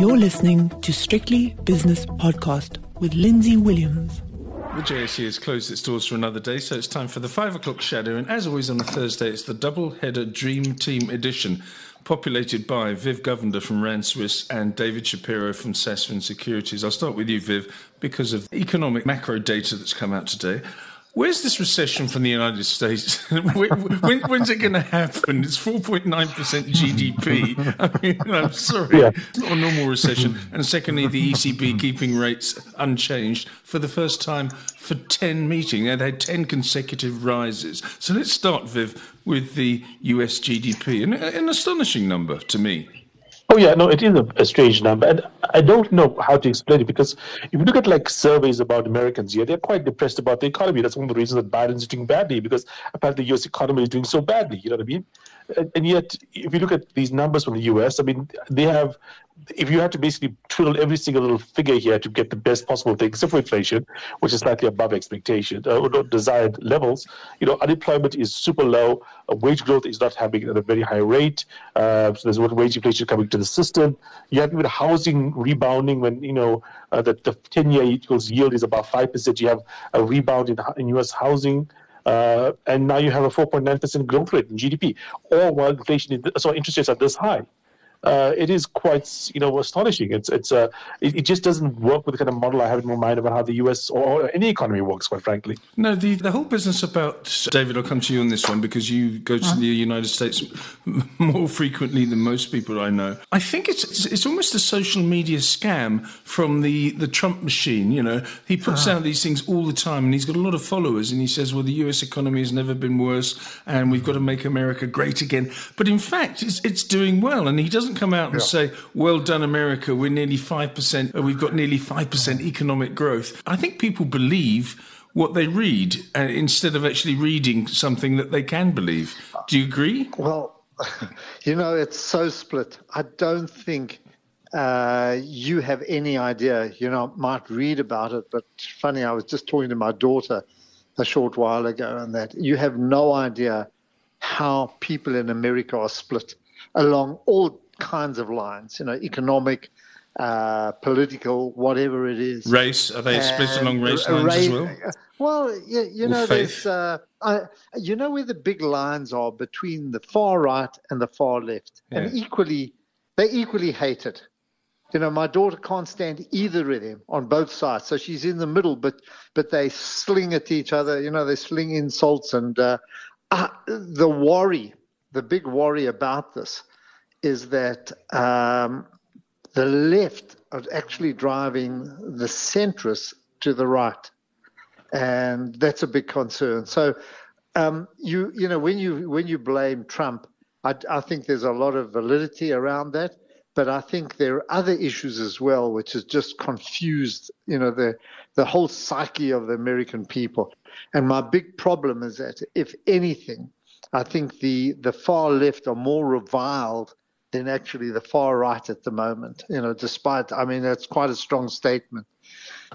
You're listening to Strictly Business Podcast with Lindsay Williams. The JSE has closed its doors for another day, so it's time for the five o'clock shadow. And as always on a Thursday, it's the double header Dream Team edition, populated by Viv Govender from Rand Swiss and David Shapiro from Sasfin Securities. I'll start with you, Viv, because of economic macro data that's come out today. Where's this recession from the United States? when, when's it going to happen? It's 4.9% GDP. I mean, I'm sorry, yeah. it's not a normal recession. And secondly, the ECB keeping rates unchanged for the first time for 10 meetings. They'd had 10 consecutive rises. So let's start, Viv, with the US GDP, an, an astonishing number to me. Oh yeah, no, it is a, a, strange number, and I don't know how to explain it because if you look at like surveys about Americans here, they're quite depressed about the economy. That's one of the reasons that Biden's doing badly because apparently the U.S. economy is doing so badly. You know what I mean? And, yet, if you look at these numbers from the U.S., I mean, they have if you have to basically twiddle every single little figure here to get the best possible thing, except for inflation, which is slightly above expectation uh, or desired levels, you know, unemployment is super low. Uh, wage growth is not happening at a very high rate. Uh, so there's what wage inflation coming to the system. You have even housing rebounding when you know uh, that the 10-year equals yield is about five percent. You have a rebound in, in U.S. housing. Uh, and now you have a 4.9% growth rate in GDP, all while inflation, is, so interest rates are this high uh, it is quite you know astonishing. It's it's uh, it, it, just doesn't work with the kind of model I have in my mind about how the U.S. or any economy works. Quite frankly, no. The the whole business about David. I'll come to you on this one because you go to uh-huh. the United States more frequently than most people I know. I think it's, it's, it's almost a social media scam from the the Trump machine. You know, he puts uh-huh. out these things all the time, and he's got a lot of followers, and he says, "Well, the U.S. economy has never been worse, and we've got to make America great again." But in fact, it's it's doing well, and he doesn't doesn't come out and yeah. say, "Well done, America. We're nearly five percent. Uh, we've got nearly five percent economic growth." I think people believe what they read uh, instead of actually reading something that they can believe. Do you agree? Well, you know, it's so split. I don't think uh, you have any idea. You know, might read about it, but funny, I was just talking to my daughter a short while ago, and that you have no idea how people in America are split along all kinds of lines, you know, economic, uh, political, whatever it is. Race? Are they and split along race lines race, as well? Well, you, you know, there's, uh, I, you know where the big lines are between the far right and the far left, yeah. and equally, they equally hate it. You know, my daughter can't stand either of them on both sides, so she's in the middle. But but they sling at each other. You know, they sling insults, and uh, uh, the worry, the big worry about this is that um, the left are actually driving the centrists to the right, and that's a big concern. So, um, you you know when you when you blame Trump, I, I think there's a lot of validity around that, but I think there are other issues as well, which has just confused you know the the whole psyche of the American people. And my big problem is that if anything, I think the the far left are more reviled than actually the far right at the moment. You know, despite I mean that's quite a strong statement.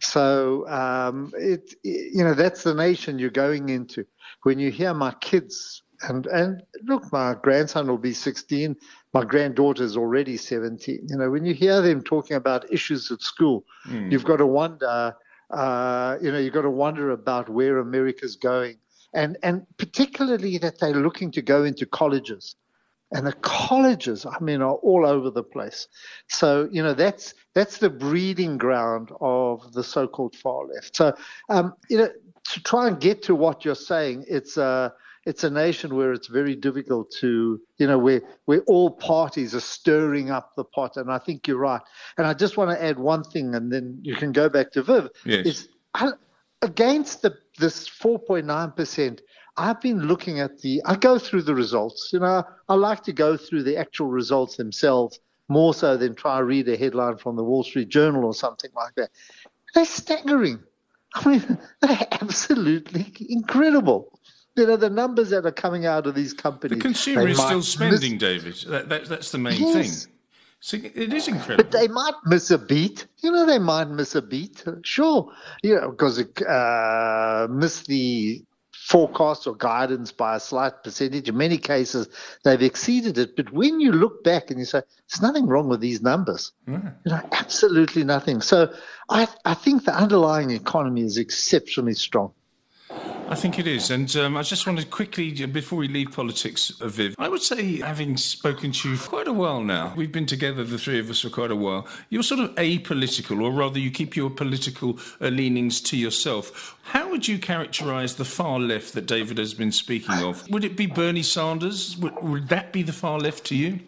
So um, it, you know that's the nation you're going into. When you hear my kids and and look, my grandson will be 16. My granddaughter is already 17. You know, when you hear them talking about issues at school, mm. you've got to wonder. Uh, you know, you've got to wonder about where America's going, and and particularly that they're looking to go into colleges and the colleges, I mean, are all over the place. So you know that's that's the breeding ground of the so-called far left. So um, you know to try and get to what you're saying, it's a it's a nation where it's very difficult to you know where where all parties are stirring up the pot, and I think you're right. And I just want to add one thing, and then you can go back to Viv. Yes. Is against the this 4.9 percent I've been looking at the, I go through the results. You know, I like to go through the actual results themselves more so than try to read a headline from the Wall Street Journal or something like that. They're staggering. I mean, they're absolutely incredible. You know, the numbers that are coming out of these companies. The consumer is still spending, miss- David. That, that, that's the main yes. thing. So it is incredible. But they might miss a beat. You know, they might miss a beat. Sure. You know, because uh, miss the forecast or guidance by a slight percentage. In many cases, they've exceeded it. But when you look back and you say, there's nothing wrong with these numbers, mm. you know, absolutely nothing. So I, I think the underlying economy is exceptionally strong. I think it is. And um, I just wanted quickly, before we leave politics, Viv, I would say, having spoken to you for quite a while now, we've been together, the three of us, for quite a while, you're sort of apolitical, or rather, you keep your political uh, leanings to yourself. How would you characterise the far left that David has been speaking of? Would it be Bernie Sanders? Would, would that be the far left to you?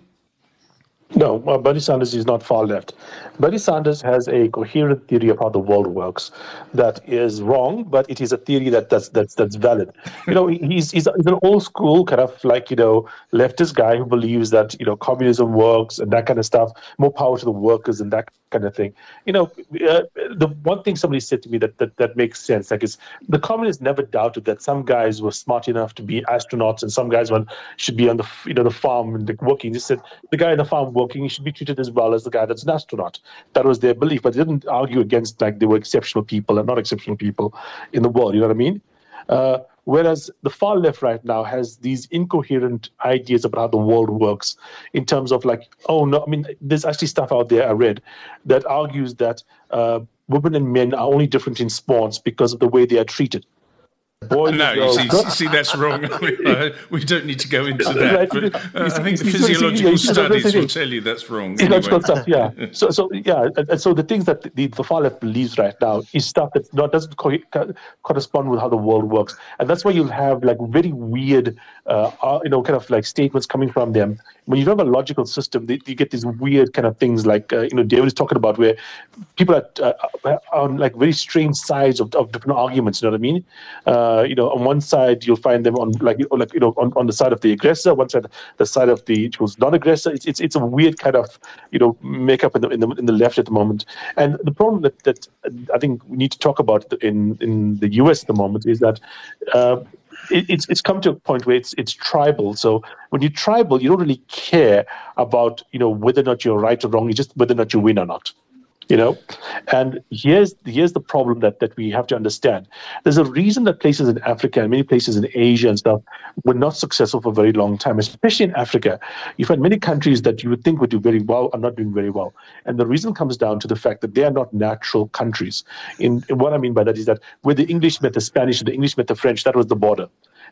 No, well, Bernie Sanders is not far left. Bernie Sanders has a coherent theory of how the world works that is wrong, but it is a theory that that's that's that's valid. You know, he's he's, he's an old school kind of like you know leftist guy who believes that you know communism works and that kind of stuff. More power to the workers and that kind of thing. You know, uh, the one thing somebody said to me that, that that makes sense, like is the communists never doubted that some guys were smart enough to be astronauts and some guys one should be on the you know the farm and the, working. They said the guy in the farm working should be treated as well as the guy that's an astronaut. That was their belief, but they didn't argue against like they were exceptional people and not exceptional people in the world. You know what I mean? Uh, whereas the far left right now has these incoherent ideas about how the world works in terms of like, oh no, I mean, there's actually stuff out there I read that argues that uh, women and men are only different in sports because of the way they are treated. Boy, no, you see, see, that's wrong. we don't need to go into that. But uh, I think the physiological studies will tell you that's wrong. Anyway. Stuff, yeah. So, so yeah, and so the things that the, the far left believes right now is stuff that not doesn't co- correspond with how the world works, and that's why you'll have like very weird, uh, uh, you know, kind of like statements coming from them. When you have a logical system, they, you get these weird kind of things like uh, you know David is talking about where people are, uh, are on like very strange sides of, of different arguments. You know what I mean? Uh, you know, on one side you'll find them on like like you know on, on the side of the aggressor, one side the side of the who's non-aggressor. It's, it's it's a weird kind of you know makeup in the in the in the left at the moment. And the problem that that I think we need to talk about in in the U.S. at the moment is that. Uh, it's it's come to a point where it's it's tribal. So when you're tribal, you don't really care about you know whether or not you're right or wrong. You just whether or not you win or not you know? And here's here's the problem that that we have to understand. There's a reason that places in africa and many places in asia and stuff were not successful for a very long time especially in africa. You find many countries that you would think would do very well are not doing very well. And the reason comes down to the fact that they are not natural countries. In, in what i mean by that is that where the english met the spanish and the english met the french that was the border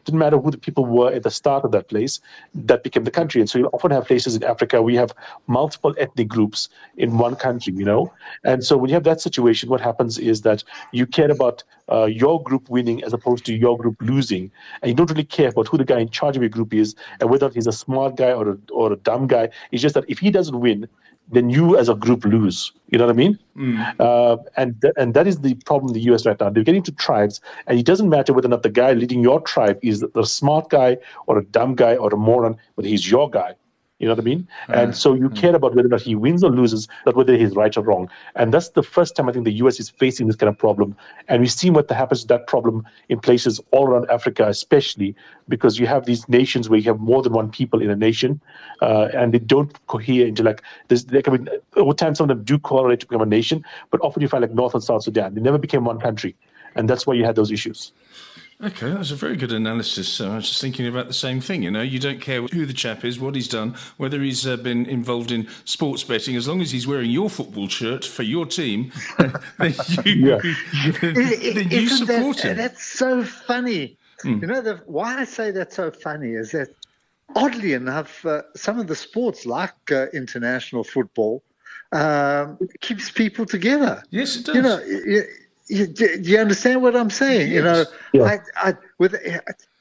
didn't matter who the people were at the start of that place, that became the country. And so you often have places in Africa we have multiple ethnic groups in one country, you know. And so when you have that situation, what happens is that you care about uh, your group winning as opposed to your group losing, and you don't really care about who the guy in charge of your group is and whether he's a smart guy or a, or a dumb guy. It's just that if he doesn't win, then you as a group lose. You know what I mean? Mm. Uh, and th- and that is the problem in the US right now. They're getting to tribes, and it doesn't matter whether or not the guy leading your tribe is the smart guy or a dumb guy or a moron, but he's your guy. You know what I mean? Mm. And so you mm. care about whether or not he wins or loses, not whether he's right or wrong. And that's the first time I think the US is facing this kind of problem. And we've seen what happens to that problem in places all around Africa, especially because you have these nations where you have more than one people in a nation, uh, and they don't cohere into like this. Like, I mean, over time, some of them do correlate to become a nation, but often you find like North and South Sudan, they never became one country. And that's why you had those issues. Okay, that's a very good analysis. Uh, I was just thinking about the same thing. You know, you don't care who the chap is, what he's done, whether he's uh, been involved in sports betting, as long as he's wearing your football shirt for your team, then you, then you support that, him. That's so funny. Mm. You know, the, why I say that's so funny is that, oddly enough, uh, some of the sports, like uh, international football, um, keeps people together. Yes, it does. You know. It, you, do you understand what I'm saying? Yes. You know, yeah. I, I, with,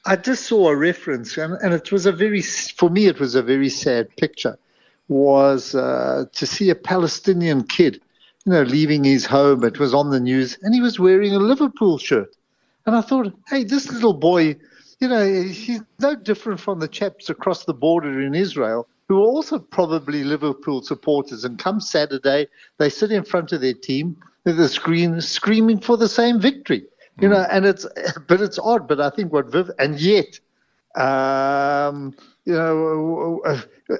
I just saw a reference, and, and it was a very, for me, it was a very sad picture. Was uh, to see a Palestinian kid, you know, leaving his home. It was on the news, and he was wearing a Liverpool shirt. And I thought, hey, this little boy, you know, he's no different from the chaps across the border in Israel who are also probably Liverpool supporters. And come Saturday, they sit in front of their team the screen screaming for the same victory. You know, and it's but it's odd. But I think what Viv and yet Um, you know,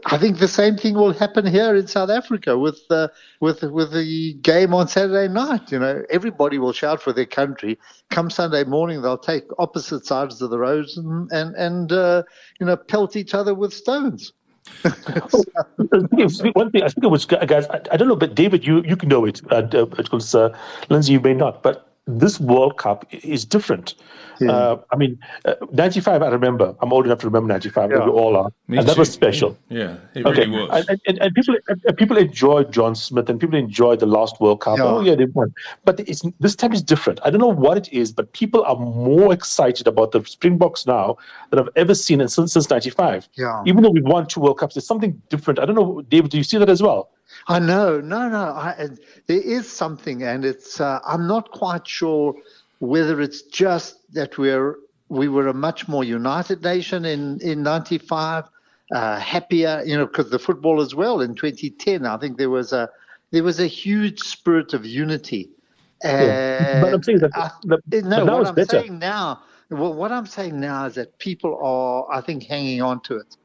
I think the same thing will happen here in South Africa with uh, with with the game on Saturday night. You know, everybody will shout for their country. Come Sunday morning, they'll take opposite sides of the roads and and, and uh, you know pelt each other with stones. One thing I think it was guys. I, I, don't know, but David, you you can know it. Uh, because uh, Lindsay, you may not, but this World Cup is different. Yeah. Uh, I mean, uh, 95, I remember. I'm old enough to remember 95. Yeah. We all are. Me and too. that was special. Yeah, it okay. really was. And, and, and, people and people enjoyed John Smit and people enjoyed the last World Cup. Yeah. Oh, yeah, they won. But it's, this time is different. I don't know what it is, but people are more excited about the Springboks now than I've ever seen since, since 95. Yeah. Even though we've won two World Cups, there's something different. I don't know, David, do you see that as well? I know, no, no. I, there is something, and it's uh, I'm not quite sure whether it's just that we're we were a much more united nation in in '95, uh, happier, you know, because the football as well in 2010. I think there was a there was a huge spirit of unity. Yeah. But I'm saying that, I, no, what I'm better. saying now, well, what I'm saying now is that people are, I think, hanging on to it.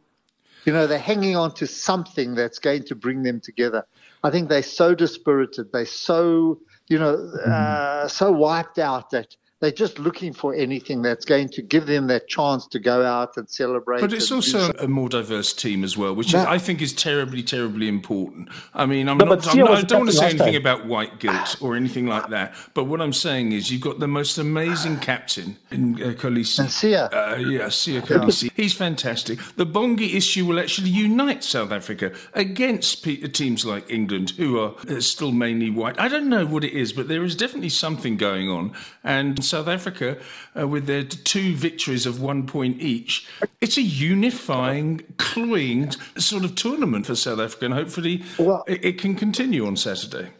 You know, they're hanging on to something that's going to bring them together. I think they're so dispirited. They're so, you know, mm-hmm. uh, so wiped out that they're just looking for anything that's going to give them that chance to go out and celebrate. But it's also a more diverse team as well, which no. I think is terribly, terribly important. I mean, I'm no, not, I'm not, i don't want to say anything time. about white guilt or anything like that. But what I'm saying is, you've got the most amazing captain in uh, Kolisi. And Siya. Uh, yeah, Siya Kolisi. Yeah. He's fantastic. The Bongi issue will actually unite South Africa against teams like England, who are uh, still mainly white. I don't know what it is, but there is definitely something going on. And South Africa, uh, with their two victories of one point each, it's a unifying, cloying sort of tournament for South Africa, and hopefully well, it, it, can continue on Saturday.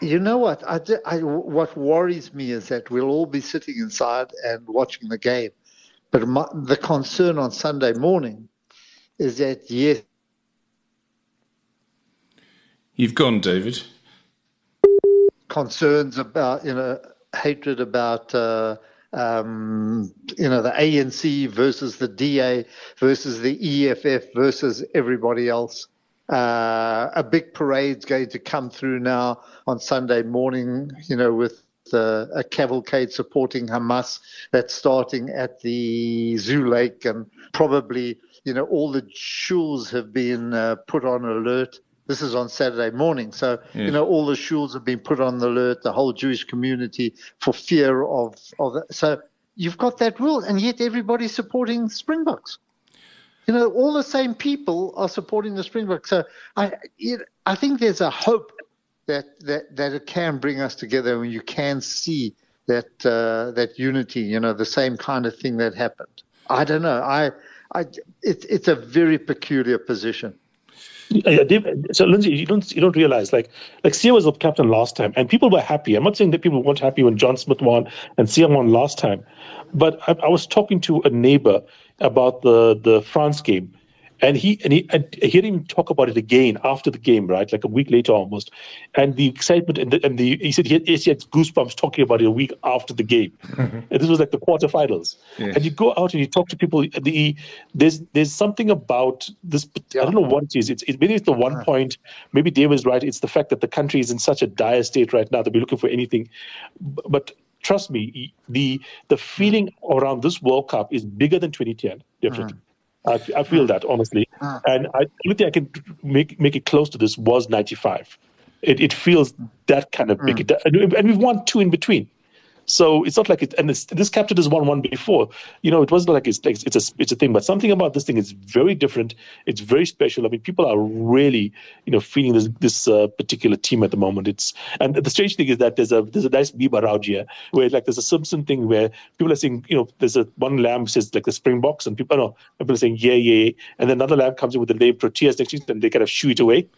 You know what? I, I, what worries me is that we'll all be sitting inside and watching the game. But my, the concern on Sunday morning is that, yes. You've gone, David. Concerns about, you know, hatred about uh, um, you know the ANC versus the DA versus the EFF versus everybody else. Uh, a big parade's going to come through now on Sunday morning, you know, with uh, a cavalcade supporting Hamas that's starting at the Zoo Lake, and probably, you know, all the shuls have been uh, put on alert. This is on Saturday morning. So, yes. you know, all the shuls have been put on the alert, the whole Jewish community for fear of, of that. So you've got that rule, and yet everybody's supporting Springboks. You know, all the same people are supporting the Springboks. So I, it, I think there's a hope that, that, that it can bring us together and you can see that, uh, that unity, you know, the same kind of thing that happened. I don't know. I, I, it, it's a very peculiar position. Yeah, so Lindsay, you don't you don't realize like like Siya was the captain last time, and people were happy. I'm not saying that people weren't happy when John Smit won and Siya won last time, but I, I was talking to a neighbor about the the France game, and he and he and he heard him talk about it again after the game, right? Like a week later almost. And the excitement and the, and the he said he had, he had goosebumps talking about it a week after the game. And this was like the quarterfinals. Yes. And you go out and you talk to people. The there's there's something about this. I don't know what it is. It's it, maybe it's the one point. Maybe Dave is right. It's the fact that the country is in such a dire state right now that we're looking for anything. But trust me, the the feeling around this World Cup is bigger than 2010. Definitely. Mm. I, I feel that honestly, ah. and I, the only thing I can make make it close to this was '95. It, it feels that kind of big, mm. and we've won two in between. So it's not like it, and this, captain has won one before. You know, it wasn't like it's, it's a it's a thing, but something about this thing is very different. It's very special. I mean, people are really you know feeling this this uh, particular team at the moment. It's and the strange thing is that there's a there's a nice meme around here where like there's a Simpson thing where people are saying you know there's a one lamb says like the Springboks and people know people are saying yeah yeah, and then another lamb comes in with the name Proteas next to it and they kind of shoo it away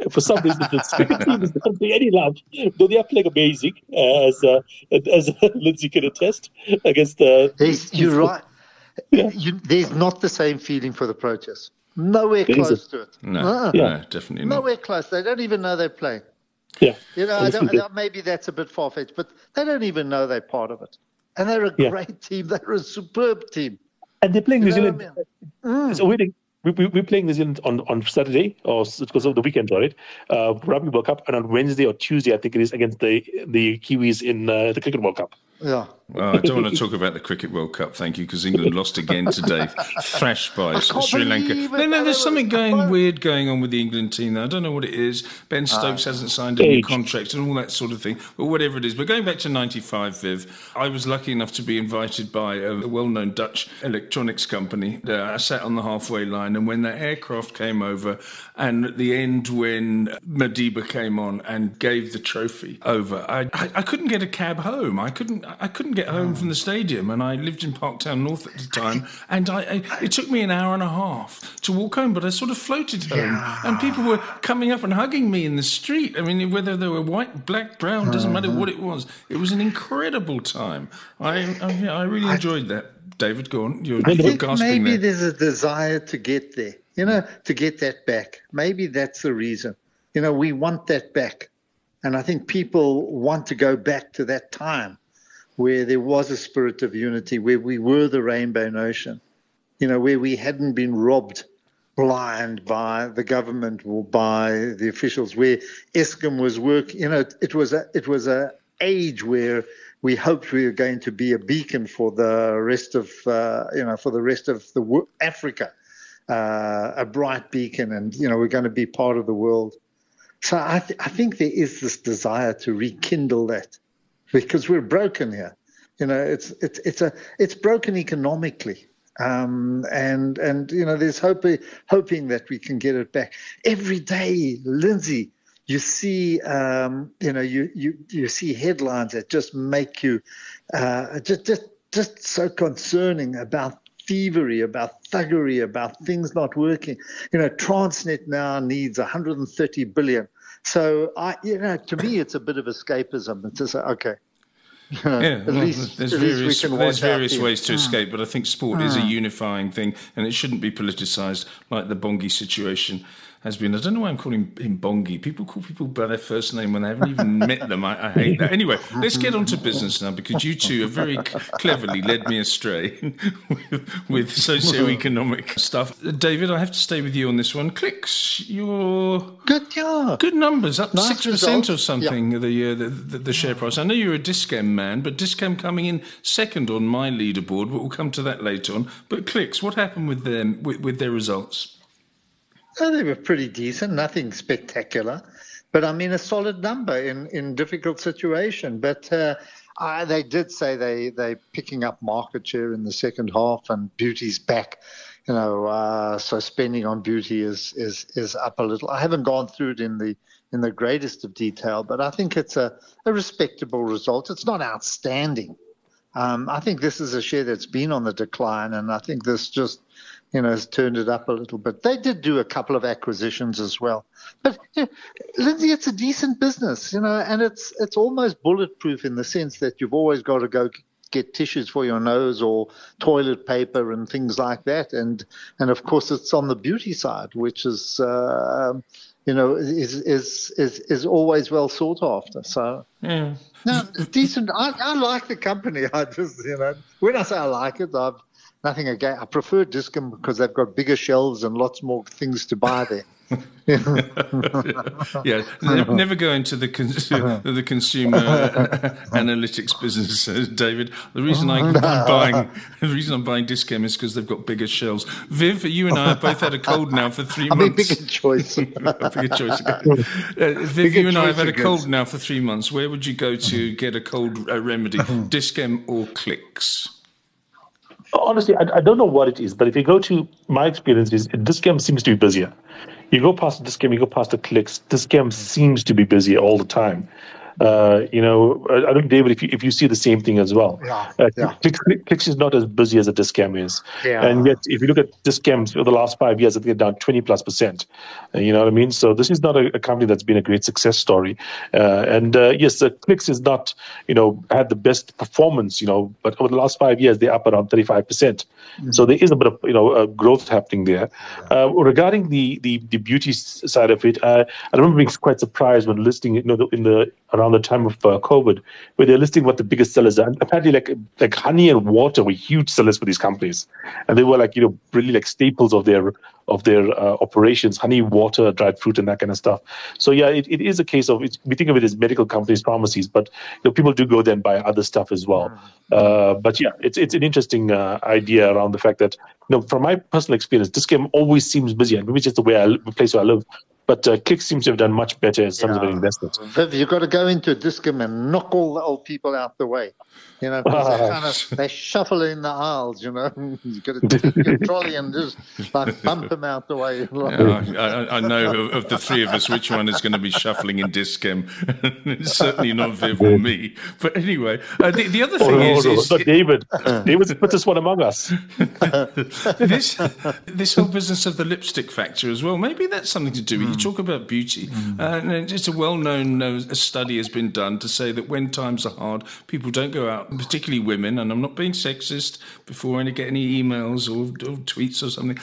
for some reason, the cricket team is not getting any love, though they are playing amazing, uh, as uh, as Lindsay can attest against the. Uh, you're right. Yeah. You, there's not the same feeling for the Proteas. Nowhere close to it. No, uh-uh. yeah. no, definitely not. Nowhere close. They don't even know they're playing. Yeah. You know, I don't, maybe that's a bit far fetched, but they don't even know they're part of it. And they're a yeah. great team. They're a superb team. And they're playing you New Zealand. I mean? mm. So waiting we, we, we're playing New Zealand on, on Saturday, or because of the weekend, right? Uh, Rugby World Cup, and on Wednesday or Tuesday, I think it is against the the Kiwis in uh, the Cricket World Cup. Yeah. Well, I don't want to talk about the Cricket World Cup, thank you, because England lost again today, thrashed by Sri Lanka. No, no, there's something going weird going on with the England team. There. I don't know what it is. Ben Stokes uh, hasn't signed a new contract and all that sort of thing, but whatever it is. But going back to '95, Viv, I was lucky enough to be invited by a well-known Dutch electronics company. I sat on the halfway line, and when the aircraft came over, and at the end when Madiba came on and gave the trophy over, I, I, I couldn't get a cab home. I couldn't I couldn't get home from the stadium, and I lived in Parktown North at the time, and I, I, it took me an hour and a half to walk home, but I sort of floated home, yeah. and people were coming up and hugging me in the street. I mean, whether they were white, black, brown, doesn't matter what it was. It was an incredible time. I, I, yeah, I really enjoyed that. David, go on. You're, you're gasping maybe there. there's a desire to get there, you know, to get that back. Maybe that's the reason. You know, we want that back. And I think people want to go back to that time where there was a spirit of unity, where we were the rainbow nation, you know, where we hadn't been robbed blind by the government or by the officials, where Eskom was work, you know, it was a it was a age where we hoped we were going to be a beacon for the rest of uh, you know for the rest of the Africa, uh, a bright beacon, and you know we're going to be part of the world. So I, th- I think there is this desire to rekindle that because we're broken here. You know, it's it's it's a it's broken economically. Um, and and you know, there's hope, hoping that we can get it back every day. Lindsay, you see, um, you know, you, you you see headlines that just make you uh, just just just so concerning about thievery, about thuggery, about things not working. You know, Transnet now needs 130 billion so I, you know, to me, it's a bit of escapism. It's just okay. yeah, well, least, there's various, there's various ways to escape, but I think sport is a hmm. unifying thing, and it shouldn't be politicised like the Bongi situation has been. I don't know why I'm calling him Bongi. People call people by their first name when they haven't even met them. I, I, hate that. Anyway, let's get on to business now because you two have very cleverly led me astray with, with socio-economic stuff. David, I have to stay with you on this one. Clicks, your good, yeah. good numbers, up six nice percent or something. Yeah. The, uh, the, the, the share price. I know you're a Dis-Chem man, but Dis-Chem coming in second on my leaderboard. But we'll come to that later on. But clicks, what happened with them with, with their results? Oh, they were pretty decent, nothing spectacular, but I mean a solid number in in difficult situation. But uh, I, they did say they they picking up market share in the second half, and beauty's back. You know, uh, so spending on beauty is is is up a little. I haven't gone through it in the in the greatest of detail, but I think it's a, a respectable result. It's not outstanding. Um, I think this is a share that's been on the decline, and I think this just you know, has turned it up a little bit. They did do a couple of acquisitions as well. But you know, Lindsay, it's a decent business, you know, and it's it's almost bulletproof in the sense that you've always got to go get tissues for your nose or toilet paper and things like that. And and of course, it's on the beauty side, which is uh, you know is is is is always well sought after. So yeah. no, decent. I, I like the company. I just you know when I say I like it, I've nothing again. I prefer Dis-Chem because they've got bigger shelves and lots more things to buy there. yeah, never go into the the consumer analytics business, uh, David. The reason I'm buying the reason I'm buying Dis-Chem is because they've got bigger shelves. Viv, you and I have both had a cold now for three I months. Mean, bigger choice. bigger choice. Uh, Viv, bigger you and I have had a cold now for three months. Where would you go to get a cold uh, remedy? Dis-Chem or Clicks? Honestly, I, I, don't know what it is, but if you go to my experience, is Dis-Chem seems to be busier. You go past Dis-Chem, you go past the clicks. Dis-Chem seems to be busier all the time. Uh, you know, I don't know, David, if you if you see the same thing as well. Yeah, uh, yeah. Clicks, Clicks is not as busy as a Dis-Chem is. Yeah. And yet, if you look at Dis-Chems for the last five years, I think they're down 20 plus percent. Uh, you know what I mean? So this is not a, a company that's been a great success story. Uh, and uh, yes, the Clicks is not, you know, had the best performance, you know, but over the last five years, they're up around 35 percent. Mm-hmm. So there is a bit of, you know, growth happening there. regarding the, the, the beauty side of it, I remember being quite surprised when listing, you know, in the around the time of uh, COVID, where they're listing what the biggest sellers are. And apparently, like like honey and water were huge sellers for these companies, and they were like you know really like staples of their of their uh, operations: honey, water, dried fruit, and that kind of stuff. So yeah, it, it is a case of we think of it as medical companies, pharmacies, but you know, people do go there and buy other stuff as well. Mm. Uh, but yeah, it's it's an interesting uh, idea around the fact that you know, from my personal experience, Dis-Chem always seems busy, and maybe it's just the way I the place where I live. But uh, Clicks seems to have done much better in terms yeah. of their investment. Viv, you've got to go into Dis-Chem and knock all the old people out the way. You know, they, kind of, they shuffle in the aisles, you know. You've got to take your trolley and just like bump them out the way. Yeah, I, I, know of, of, the three of us which one is going to be shuffling in Dis-Chem. certainly not Viv or me. But anyway, uh, the, the, other thing oh, is, is, not David. David's put this one among us. this, this whole business of the lipstick factor as well, maybe that's something to do with mm. You talk about beauty. Mm. Uh, and it's a well known uh, study has been done to say that when times are hard, people don't go out particularly women, and I'm not being sexist before I get any emails or, or tweets or something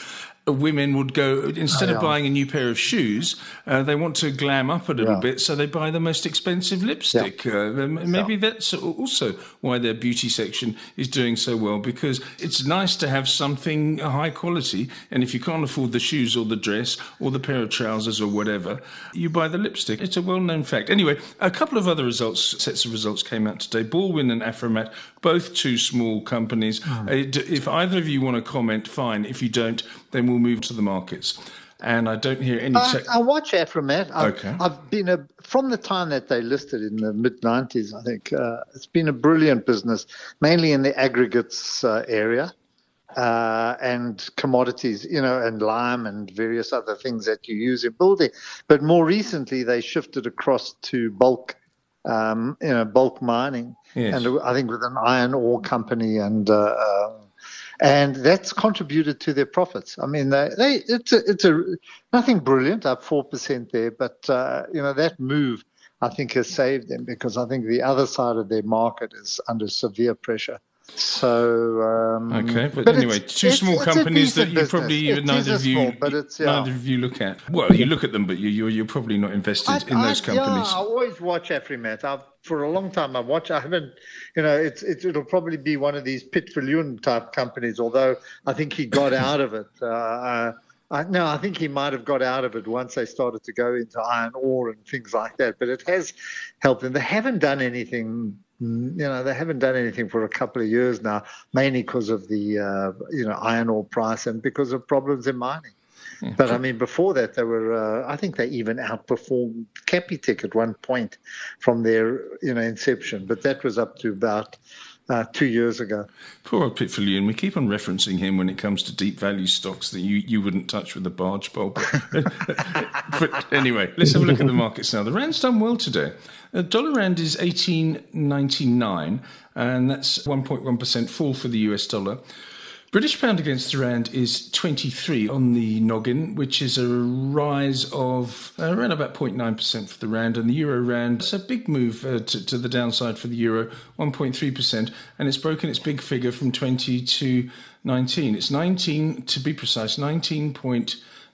women would go instead oh, yeah. of buying a new pair of shoes, uh, they want to glam up a little yeah. bit, so they buy the most expensive lipstick. Yeah. Uh, maybe that's also why their beauty section is doing so well because it's nice to have something high quality, and if you can't afford the shoes or the dress or the pair of trousers or whatever, you buy the lipstick. It's a well-known fact. Anyway, a couple of other results, sets of results came out today. Balwin and Afrimat, both two small companies. Mm. If either of you want to comment, fine. If you don't, then we'll move to the markets. And I don't hear any. I, I watch Afrimat. I've, okay. I've been a from the time that they listed in the mid '90s. I think uh, it's been a brilliant business, mainly in the aggregates uh, area. Uh, and commodities, you know, and lime and various other things that you use in building. But more recently, they shifted across to bulk, um, you know, bulk mining, yes. and I think with an iron ore company and uh, uh and that's contributed to their profits. I mean, they, they it's a, it's a nothing brilliant, up four percent there, but uh, you know that move I think has saved them because I think the other side of their market is under severe pressure. So um, okay, but, but anyway, two it's, small it's companies that you probably it neither of you small, but it's, yeah. neither of you look at. Well, you look at them, but you you're, you're probably not invested I, in those companies. Yeah, I always watch Afrimat. I've for a long time. I watch. I haven't. You know, it's, it's it'll probably be one of these Piet Viljoen type companies. Although I think he got out of it. Uh, uh, I, no, I think he might have got out of it once they started to go into iron ore and things like that. But it has helped them. They haven't done anything you know, they haven't done anything for a couple of years now, mainly because of the, uh, you know, iron ore price and because of problems in mining. Yeah. But I mean, before that, they were. Uh, I think they even outperformed Capitec at one point from their, you know, inception. But that was up to about uh, two years ago. Poor old Viljoen. We keep on referencing him when it comes to deep value stocks that you, you wouldn't touch with a barge pole. but anyway, let's have a look at the markets now. The rand's done well today. The dollar rand is 18.99, and that's 1.1% fall for the US dollar. British pound against the rand is 23 on the noggin, which is a rise of around about 0.9% for the rand, and the euro rand. It's a big move uh, to, to, the downside for the euro, 1.3%, and it's broken its big figure from 20 to 19. It's 19 to be precise, 19.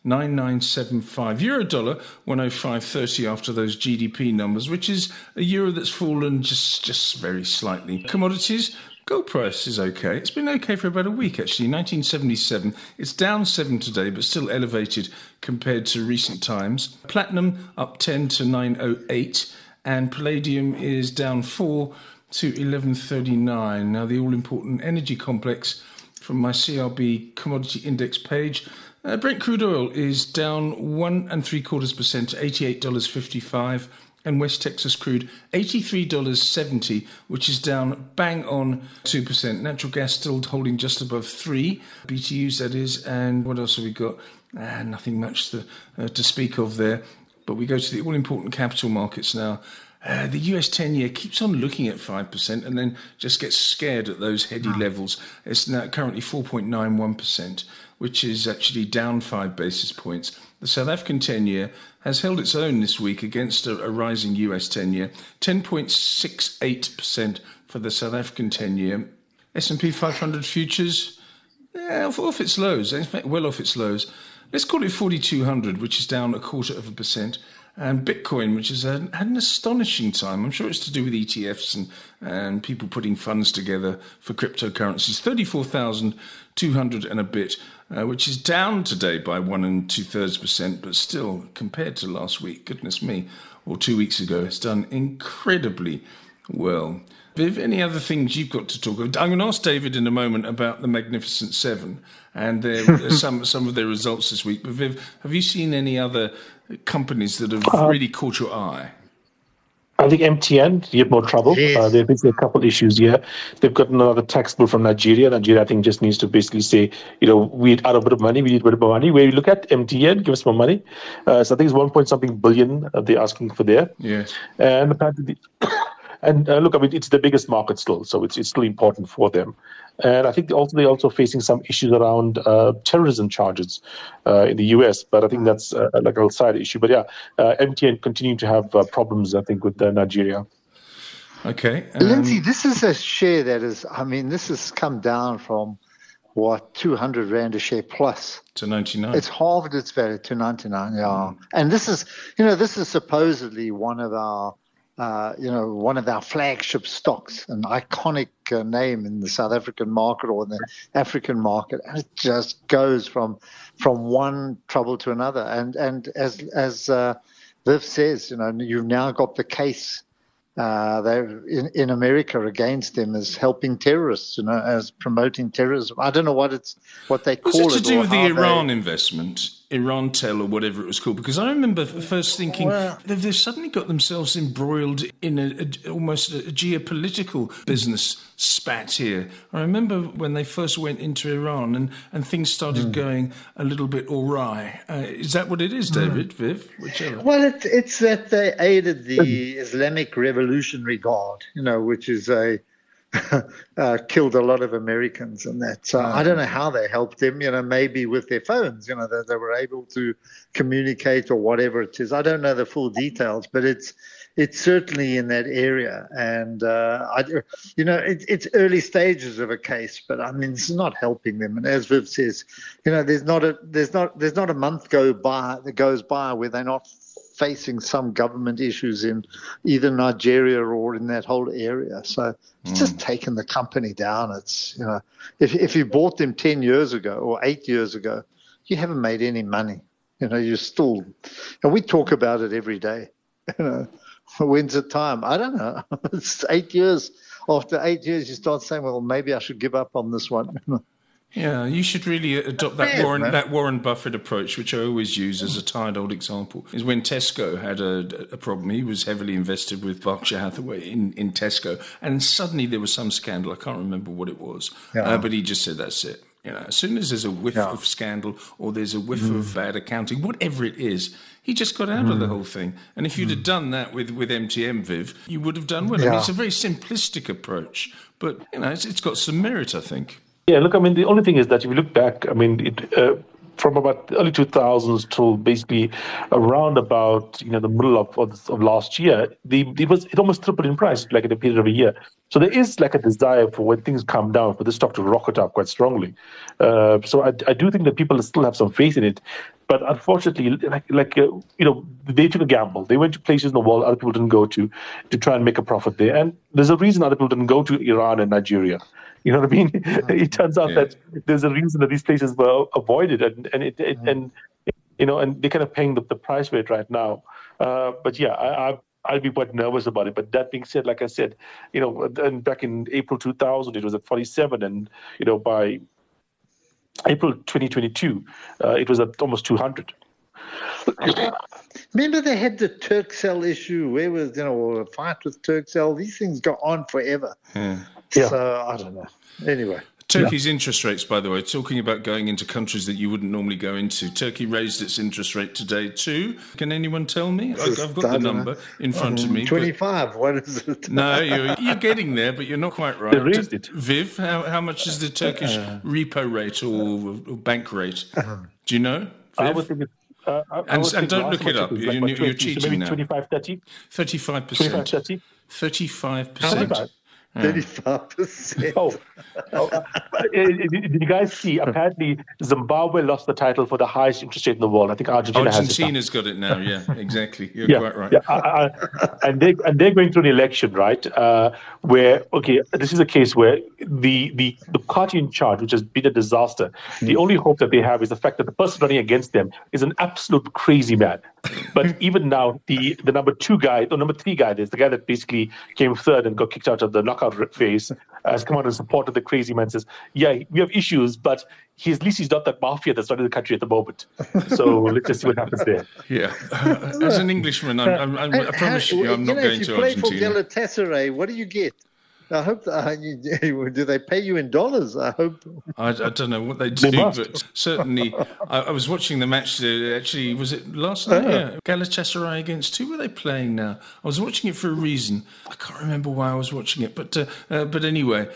9975 euro dollar 105.30 after those GDP numbers, which is a euro that's fallen just just very slightly. Commodities Gold price is okay. It's been okay for about a week actually. 1977. It's down 7 today but still elevated compared to recent times. Platinum up 10 to 908 and palladium is down 4 to 1139. Now the all important energy complex from my CRB commodity index page uh, Brent crude oil is down one and three quarters percent to eighty-eight dollars fifty-five, and West Texas crude eighty-three dollars seventy, which is down bang on two percent. Natural gas still holding just above three BTUs, that is. And what else have we got? Uh, nothing much to, uh, to speak of there. But we go to the all-important capital markets now. Uh, the US 10 year keeps on looking at 5% and then just gets scared at those heady levels. It's now currently 4.91% which is actually down five basis points. The South African 10 year has held its own this week against a, a rising US 10 year, 10.68% for the South African 10 year. S&P 500 futures, yeah, off, its lows, in fact, well off its lows. Let's call it 4,200, which is down a quarter of a percent. and Bitcoin, which has had an astonishing time. I'm sure it's to do with ETFs and, and people putting funds together for cryptocurrencies. 34,200 and a bit, uh, which is down today by one and two thirds percent, but still, compared to last week, goodness me, or two weeks ago, it's done incredibly well. Viv, any other things you've got to talk about? I'm going to ask David in a moment about the Magnificent Seven and their, some some of their results this week. But Viv, have you seen any other companies that have uh, really caught your eye? I think MTN, you have more trouble. Yes. Uh, there a couple issues here. They've got another tax bill from Nigeria. Nigeria, I think, just needs to basically say, you know, we out of a bit of money, we need a bit more money. Where you look at MTN, give us more money. Uh, so I think it's one point something billion uh, they're asking for there. Yes. And apparently, and uh, look, I mean, it's the biggest market still, so it's, it's still important for them. And I think also they're also facing some issues around uh, terrorism charges uh, in the US, but I think that's uh, like a side issue. But yeah, uh, MTN continuing to have uh, problems, I think, with uh, Nigeria. Okay. Um... Lindsay, this is a share that is, I mean, this has come down from what 200 rand a share plus to 99 it's halved its value to 99 yeah mm. and this is you know this is supposedly one of our uh, you know, one of our flagship stocks, an iconic uh, name in the South African market or in the African market, and it just goes from from one trouble to another. And and as as uh, Viv says, you know, you've now got the case uh, in, in America against them as helping terrorists, you know, as promoting terrorism. I don't know what it's what they call it. to do with the Iran they... investment, Irantel or whatever it was called? Because I remember first thinking they've, they've, suddenly got themselves embroiled in a, a, almost a geopolitical business spat here. I remember when they first went into Iran and, and things started mm. going a little bit awry. Uh, is that what it is, hmm. David, mm. Viv? Whichever. Well, it, it's that they aided the Islamic Revolutionary Guard, you know, which is a uh, killed a lot of Americans, and that uh, I don't know how they helped them. You know, maybe with their phones, you know, that they were able to communicate or whatever it is. I don't know the full details, but it's it's certainly in that area, and uh, I, you know, it, it's early stages of a case, but I mean, it's not helping them. And as Viv says, you know, there's not a there's not there's not a month go by that goes by where they're not facing some government issues in either Nigeria or in that whole area. So it's mm. just taken the company down. It's you know, if if you bought them ten years ago or eight years ago, you haven't made any money. You know, you're still, and we talk about it every day. You know, when's it time? I don't know. it's eight years. After eight years, you start saying, well, maybe I should give up on this one. Yeah, you should really adopt that Warren that Warren Buffett approach, which I always use as a tired old example. Is when Tesco had a, a problem. He was heavily invested with Berkshire Hathaway in, in Tesco, and suddenly there was some scandal. I can't remember what it was, yeah. uh, but he just said, "That's it." You know, as soon as there's a whiff yeah. of scandal or there's a whiff mm. of bad accounting, whatever it is, he just got out mm. of the mm. whole thing. And if you'd mm. have done that with, with MTN Viv, you would have done well. Yeah. I mean, it's a very simplistic approach, but you know, it's, it's got some merit, I think. Yeah, look, I mean, the only thing is that if you look back, I mean, it, uh, from about early 2000s till basically around about you know the middle of, of, of last year, the, it was it almost tripled in price like in a period of a year. So there is like a desire for when things calm down for the stock to rocket up quite strongly. Uh, so I, I do think that people still have some faith in it, but unfortunately, like like uh, you know, they took a gamble. They went to places in the world other people didn't go to to try and make a profit there, and there's a reason other people didn't go to Iran and Nigeria. You know what I mean? it turns out yeah. that there's a reason that these places were avoided, and and it, it mm-hmm. and you know, and they're kind of paying the, the price for it right now. Uh, but yeah, I, I I'll be quite nervous about it. But that being said, like I said, you know, and back in April 2000, it was at 47, and you know, by April 2022, uh, it was at almost 200. Remember they had the Turkcell issue where was you know a fight with Turkcell. These things go on forever. Yeah. Yeah. So I don't know. Anyway. Turkey's yeah. interest rates, by the way, talking about going into countries that you wouldn't normally go into. Turkey raised its interest rate today too. Can anyone tell me? I've got the number in front um, of me. 25. What is it? no, you're, you're, getting there, but you're not quite right. They raised it. Viv, how, how much is the Turkish uh, repo rate or, or, bank rate? Do you know? Viv? I would think it's uh, and, and don't look it up. You're, you're, cheating now. 25, 30? 35%. 35, 30? 35%. Thirty-five percent. Oh, oh uh, did you guys see? Apparently, Zimbabwe lost the title for the highest interest rate in the world. I think Argentina Argentina's has got it now. Yeah, exactly. You're yeah, quite right. Yeah, I, I, and they and they're going through an election, right? Uh, where okay, this is a case where the the the party in charge, which has been a disaster, mm. the only hope that they have is the fact that the person running against them is an absolute crazy man. But even now, the the number two guy, the number three guy, is the guy that basically came third and got kicked out of the knockout knockout phase has come out in support of the crazy man says, yeah, we have issues, but he, at least he's not that mafia that's running the country at the moment. So let's just see what happens there. Yeah. Uh, as an Englishman, I'm, I'm, i promise you, I'm not you know, going to Argentina. If you play for Galatasaray, what do you get? I hope that, uh, do they pay you in dollars? I hope. I, I don't know what they do, they but certainly I, I, was watching the match. Actually, was it last night? Uh-huh. Yeah, Galatasaray against who were they playing now? I was watching it for a reason. I can't remember why I was watching it, but uh, uh, but anyway.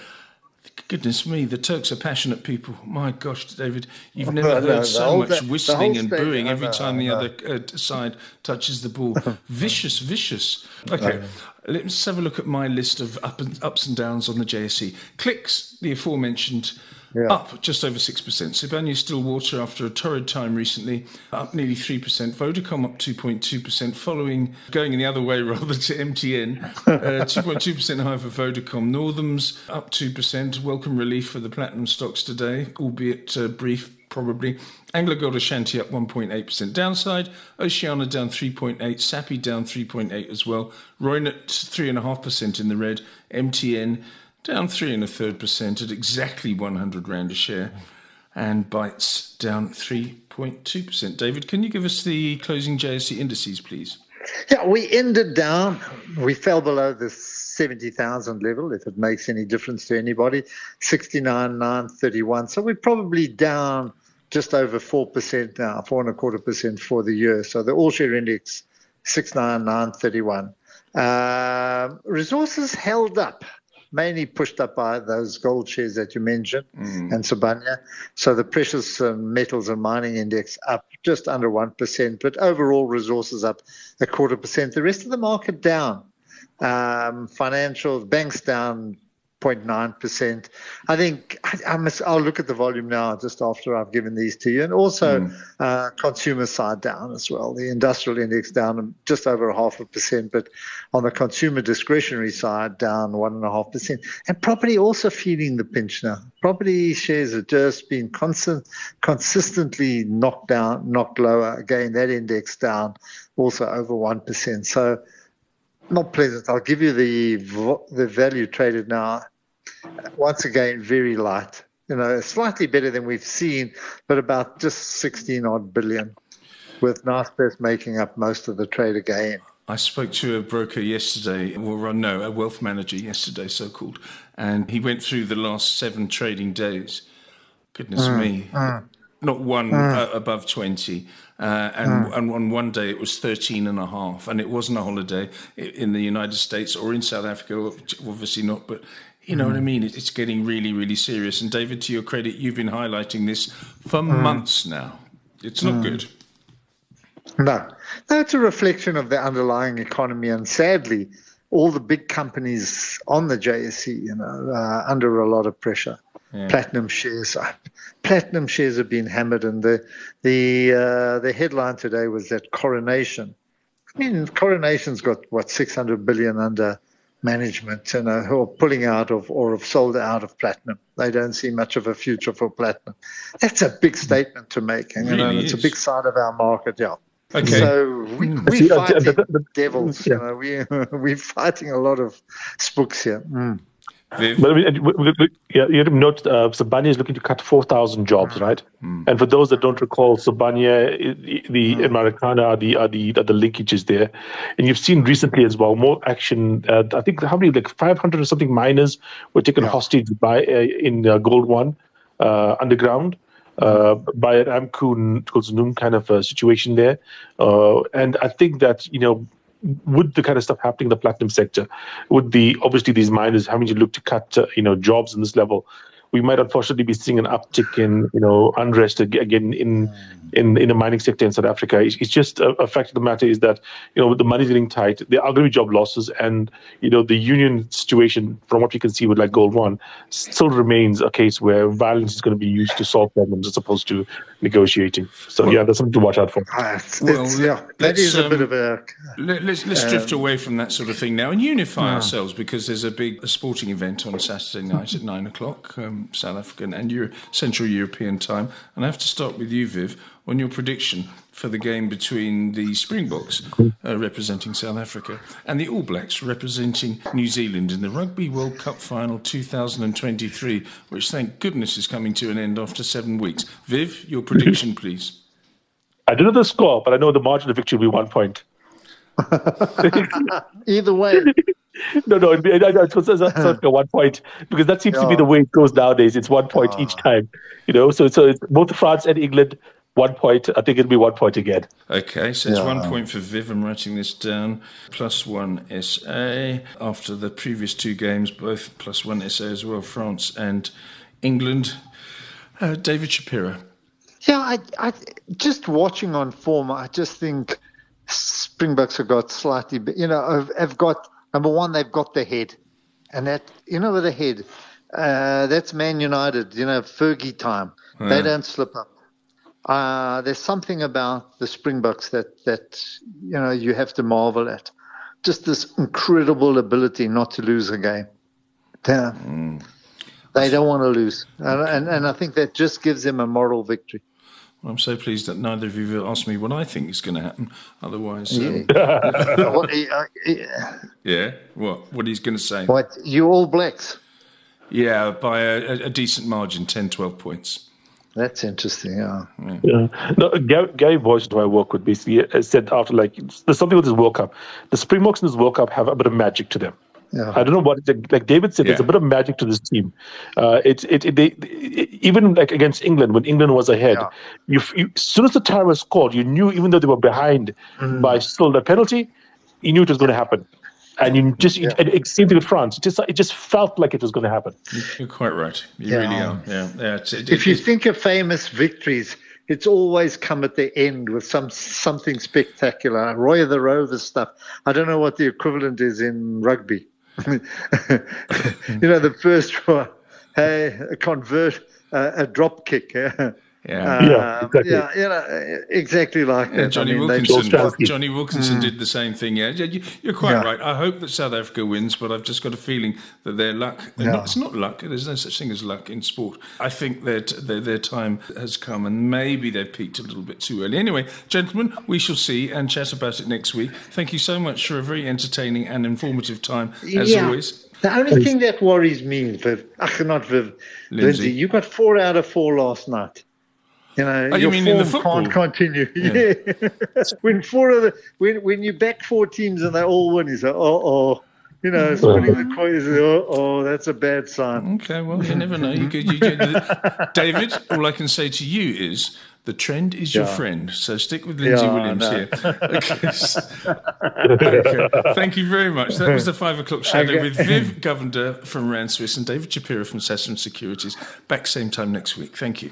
Goodness me, the Turks are passionate people. My gosh, David, you've never heard no, so much whistling and booing every time the other uh, side touches the ball. vicious, vicious. Okay, let's have a look at my list of up and, ups and downs on the JSE. Clicks, the aforementioned yeah. up just over 6%. Sibanye Stillwater, after a torrid time recently, up nearly 3%. Vodacom up 2.2%, following going in the other way rather to MTN. Uh, 2.2% higher for Vodacom. Northams up 2%. Welcome relief for the platinum stocks today, albeit uh, brief probably. AngloGold Ashanti up 1.8% downside. Oceana down 3.8. Sappi down 3.8 as well. Reunert 3.5% in the red. MTN down three and a third percent at exactly 100 rand a share, and Bytes down 3.2 percent. David, can you give us the closing JSE indices, please? Yeah, we ended down. We fell below the 70,000 level, if it makes any difference to anybody. 69,931. So we're probably down just over 4% now, four and a quarter percent for the year. So the all share index, 69,931. Uh, resources held up mainly pushed up by those gold shares that you mentioned mm. and Sibanye. So the precious uh, metals and mining index up just under 1%, but overall resources up a quarter percent. The rest of the market down. Um, financials, banks down 0.9%. I think I, I, must, I'll look at the volume now just after I've given these to you. And also mm. uh, consumer side down as well. The industrial index down just over a half a percent, but on the consumer discretionary side down one and a half percent. And property also feeling the pinch now. Property shares have just been constant, consistently knocked down, knocked lower. Again, that index down also over 1%. So not pleasant. I'll give you the the value traded now. Once again, very light. You know, slightly better than we've seen, but about just 16 odd billion, with Naspers making up most of the trade again. I spoke to a broker yesterday, or no, a wealth manager yesterday, so called, and he went through the last seven trading days. Goodness mm, me. Mm not one mm. uh, above 20. Uh, and, mm. and on one day it was 13 and a half. And it wasn't a holiday in the United States or in South Africa, obviously not. But you know mm. what I mean? It's getting really, really serious. And David, to your credit, you've been highlighting this for mm. months now. It's not mm. good. No. No, it's a reflection of the underlying economy. And sadly, all the big companies on the JSE, you know, uh, under a lot of pressure. Yeah. Platinum shares, platinum shares have been hammered, and the the uh, the headline today was that Coronation. I mean, Coronation's got what 600 billion under management, you know, who are pulling out of or have sold out of platinum. They don't see much of a future for platinum. That's a big statement to make, and you know, it's a big side of our market. Yeah. Okay. So we, mm. we fighting uh, the, the, the, devils. Yeah. You know, we we're fighting a lot of spooks here. Mm. Viv? But yeah, you note uh, Sibanye is looking to cut 4,000 jobs, right? Mm. And for those that don't recall, Sibanye, the mm. Marikana are the, are, the, are the linkages there. And you've seen recently as well more action. Uh, I think how many, like 500 or something miners were taken yeah. hostage by uh, in uh, Gold One uh, underground. Uh, by an AMCU kind of a situation there. Uh, and I think that, you know, with the kind of stuff happening in the platinum sector, with the obviously these miners having to look to cut uh, you know jobs in this level, we might unfortunately be seeing an uptick in you know unrest again in in in the mining sector in South Africa. It's, it's just a, a, fact of the matter is that you know the money's getting tight. There are going to be job losses, and you know the union situation, from what we can see with like Gold One, still remains a case where violence is going to be used to solve problems as opposed to negotiating. So well, yeah, that's something to watch out for. Uh, well, yeah, that is a um, bit of a. Let, us let's, uh, drift away from that sort of thing now and unify ourselves because there's a big a sporting event on Saturday night at nine o'clock, um, South African and Euro- Central European time. And I have to start with you, Viv on your prediction for the game between the Springboks uh, representing South Africa and the All Blacks representing New Zealand in the Rugby World Cup final 2023, which thank goodness is coming to an end after seven weeks. Viv, your prediction, please. I don't know the score, but I know the margin of victory will be one point. Either way. No, no, it's was one point because that seems to be the way it goes nowadays. It's one point each time, you know. So, so both France and England one point. I think it'll be one point again. Okay, so it's yeah. one point for Viv. I'm writing this down. Plus one SA. After the previous two games, both plus one SA as well, France and England. Uh, David Shapiro. Yeah, I, I just watching on form. I just think Springboks have got slightly, you know, have, have got number one. They've got the head, and that you know, with the head, uh, that's Man United. You know, Fergie time. Yeah. They don't slip up. Uh, there's something about the Springboks that that you know you have to marvel at. Just this incredible ability not to lose a game. Yeah. Mm. They don't want to lose, and, and, and I think that just gives them a moral victory. Well, I'm so pleased that neither of you have asked me what I think is going to happen. Otherwise, um... yeah. what, uh, yeah. What? What he's going to say? What? You all blacks? Yeah, by a, a decent margin, 10, 12 points. That's interesting. Yeah. Yeah. No, Gary, Gary Boyce, who I work with, basically said after like there's something with this World Cup. The Springboks in this World Cup have a bit of magic to them. Yeah. I don't know what like David said. Yeah. There's a bit of magic to this team. Uh, it, it, it, they, it, even like against England when England was ahead, yeah. you, you, as soon as the tie was scored, you knew even though they were behind mm. by still the penalty, you knew it was going to happen and you just yeah. it, it, seemed to with France. It just it just felt like it was going to happen. You're quite right. You yeah. really are. Yeah, yeah. It's, it, if you think of famous victories, it's always come at the end with some something spectacular. Roy of the Rovers stuff. I don't know what the equivalent is in rugby. you know, the first one, hey, convert uh, a drop kick. Yeah, uh, yeah, exactly. Yeah, you know, exactly like yeah, Jonny, I mean, Wilkinson, Jonny Wilkinson. Mm. did the same thing. Yeah, you're quite yeah. right. I hope that South Africa wins, but I've just got a feeling that their luck. Yeah. Not, it's not luck. There's no such thing as luck in sport. I think that their, their time has come, and maybe they've peaked a little bit too early. Anyway, gentlemen, we shall see and chat about it next week. Thank you so much for a very entertaining and informative time, as yeah. always. The only thing that worries me, Viv, ach, not Viv, Lindsay. Lindsay, you got four out of four last night. You know, oh, you mean in the football? can't continue. Yeah. yeah. when four of the when when you back four teams and they all win, you say, oh oh. You know, spinning the coin. Oh, oh, that's a bad sign. Okay, well, you never know. You you could, uh, David, all I can say to you is the trend is your yeah. friend. So stick with Lindsay yeah, Williams no. here. Okay. okay. Thank you very much. That was the five o'clock shadow okay. with Viv Govender from Rand Swiss and David Shapiro from Sasfin Securities. Back same time next week. Thank you.